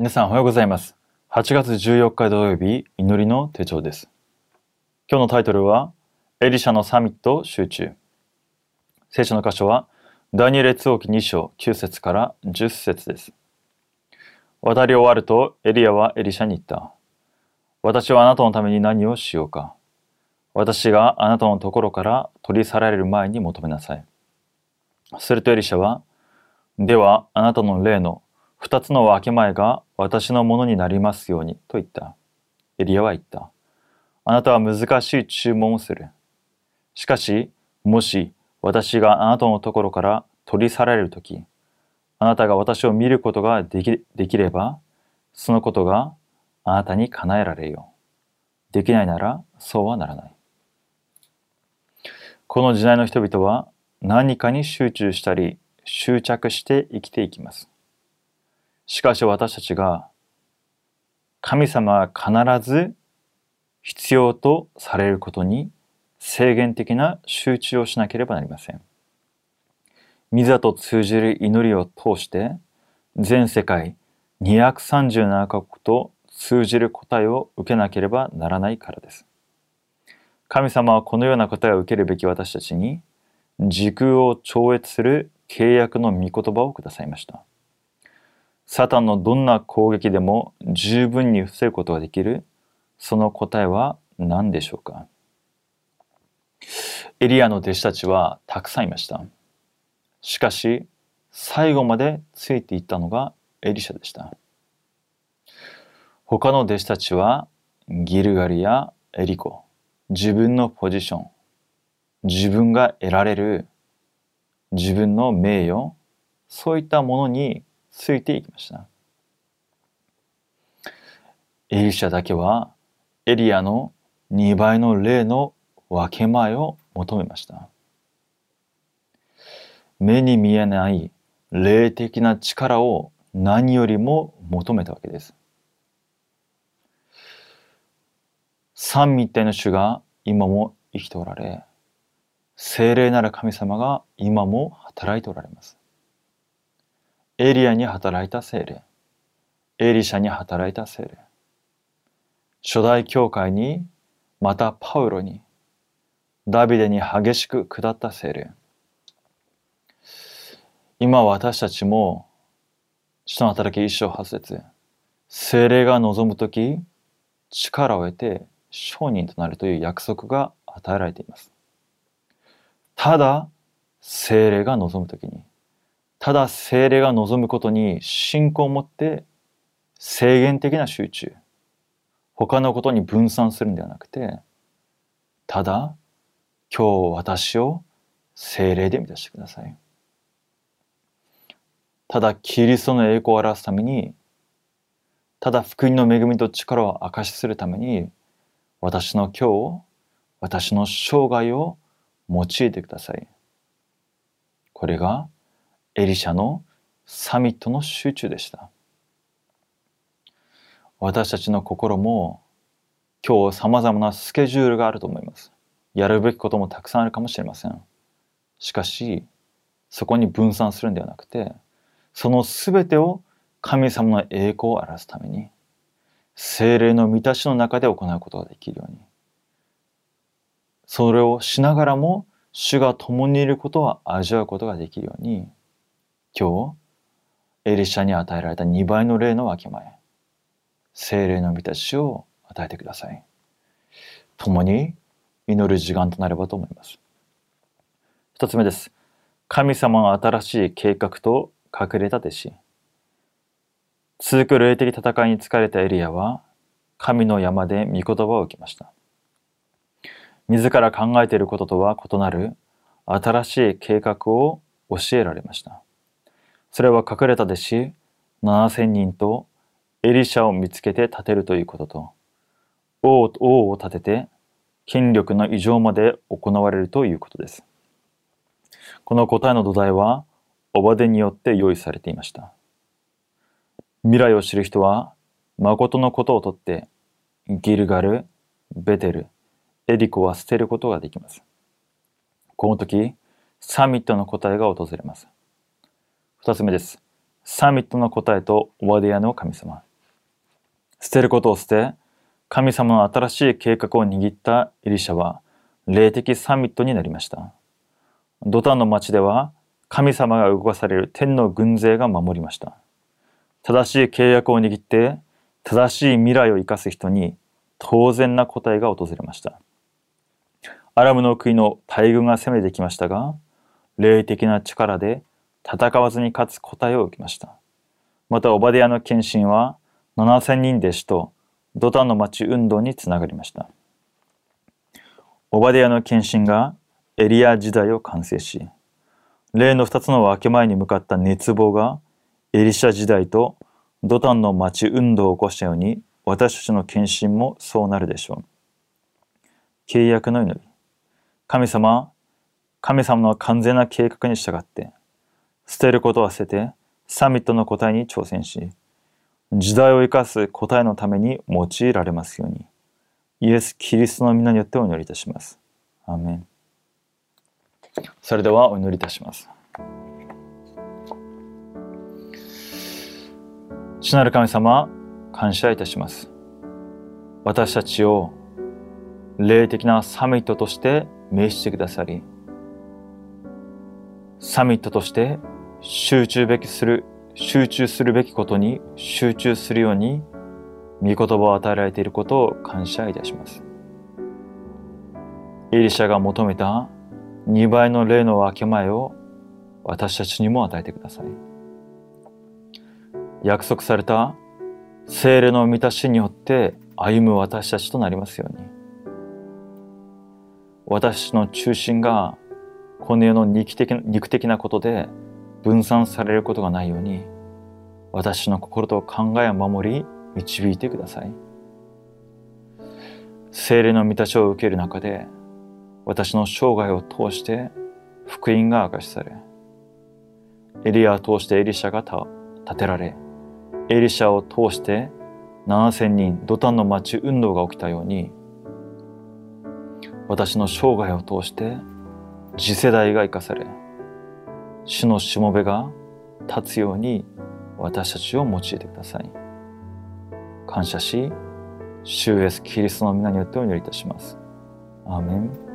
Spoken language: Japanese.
皆さんおはようございます。8月14日土曜日、祈りの手帳です。今日のタイトルは、エリシャのサミット集中。聖書の箇所は、ダニエル列王記2章9節から10節です。渡り終わると、エリアはエリシャに言った。私はあなたのために何をしようか。私があなたのところから取り去られる前に求めなさい。するとエリシャは、ではあなたの霊の二つの分け前が私のものになりますようにと言った。エリアは言った。あなたは難しい注文をする。しかし、もし私があなたのところから取り去られるとき、あなたが私を見ることができできれば、そのことがあなたに叶えられよう。できないならそうはならない。この時代の人々は何かに集中したり執着して生きていきます。しかし私たちが神様は必ず必要とされることに制限的な集中をしなければなりません。ミザと通じる祈りを通して全世界237カ国と通じる答えを受けなければならないからです。神様はこのような答えを受けるべき私たちに時空を超越する契約の御言葉をくださいました。サタンのどんな攻撃でも十分に防ぐことができる？その答えは何でしょうか？エリアの弟子たちはたくさんいました。しかし最後までついていったのがエリシャでした。他の弟子たちはギルガリやエリコ、自分のポジション、自分が得られる自分の名誉、そういったものについていきました。エリシャだけはエリアの2倍の霊の分け前を求めました。目に見えない霊的な力を何よりも求めたわけです。三密体の主が今も生きておられ、精霊なる神様が今も働いておられます。エリアに働いた精霊、エリシャに働いた精霊、初代教会に、またパウロに、ダビデに激しく下った精霊。今私たちも、使徒の働き一生八節精霊が望むとき、力を得て商人となるという約束が与えられています。ただ、精霊が望むときに、ただ精霊が望むことに信仰を持って制限的な集中。他のことに分散するんではなくてただ今日私を精霊で満たしてください。ただキリストの栄光を表すためにただ福音の恵みと力を証しするために私の今日私の生涯を用いてください。これがエリシャのサミットの集中でした。私たちの心も今日様々なスケジュールがあると思います。やるべきこともたくさんあるかもしれません。しかし、そこに分散するんではなくて、その全てを神様の栄光を表すために、精霊の満たしの中で行うことができるように。それをしながらも、主が共にいることを味わうことができるように、今日、エリシャに与えられた2倍の霊の分け前、精霊の満たしを与えてください。共に祈る時間となればと思います。一つ目です。神様の新しい計画と隠れた弟子。続く霊的戦いに疲れたエリアは、神の山で御言葉を受けました。自ら考えていることとは異なる新しい計画を教えられました。それは隠れた弟子7000人とエリシャを見つけて立てるということと、王王を立てて権力の異常まで行われるということです。この答えの土台は、オバデによって用意されていました。未来を知る人は、誠のことをとって、ギルガル、ベテル、エリコは捨てることができます。この時、サミットの答えが訪れます。二つ目です。サミットの答えとオバディアの神様。捨てることを捨て、神様の新しい計画を握ったエリシャは、霊的サミットになりました。ドタンの町では、神様が動かされる天の軍勢が守りました。正しい契約を握って、正しい未来を生かす人に当然な答えが訪れました。アラムの国の大軍が攻めてきましたが、霊的な力で戦わずに勝つ答えを受けました。また、オバディアの献身は7000人弟子とドタンの町運動につながりました。オバディアの献身がエリア時代を完成し、例の2つの分け前に向かった熱望がエリシャ時代とドタンの町運動を起こしたように私たちの献身もそうなるでしょう。契約の祈り。神様、神様の完全な計画に従って、捨てることは捨てて、サミットの答えに挑戦し、時代を生かす答えのために用いられますように、イエス・キリストの皆によってお祈りいたします。アーメン。それではお祈りいたします。主なる神様、感謝いたします。私たちを霊的なサミットとして名してくださり、サミットとして集中べきする、集中するべきことに集中するように、御言葉を与えられていることを感謝いたします。エリシャが求めた2倍の霊の分け前を私たちにも与えてください。約束された精霊の満たしによって歩む私たちとなりますように。私の中心がこの世の肉的肉的なことで分散されることがないように私の心と考えを守り導いてください。精霊の満たしを受ける中で私の生涯を通して福音が明かしされエリアを通してエリシャが立てられエリシャを通して7000人ドタンの町運動が起きたように私の生涯を通して次世代が生かされ主のしもべが立つように私たちを用いてください。感謝し主イエスキリストの皆によってお祈りいたします。アーメン。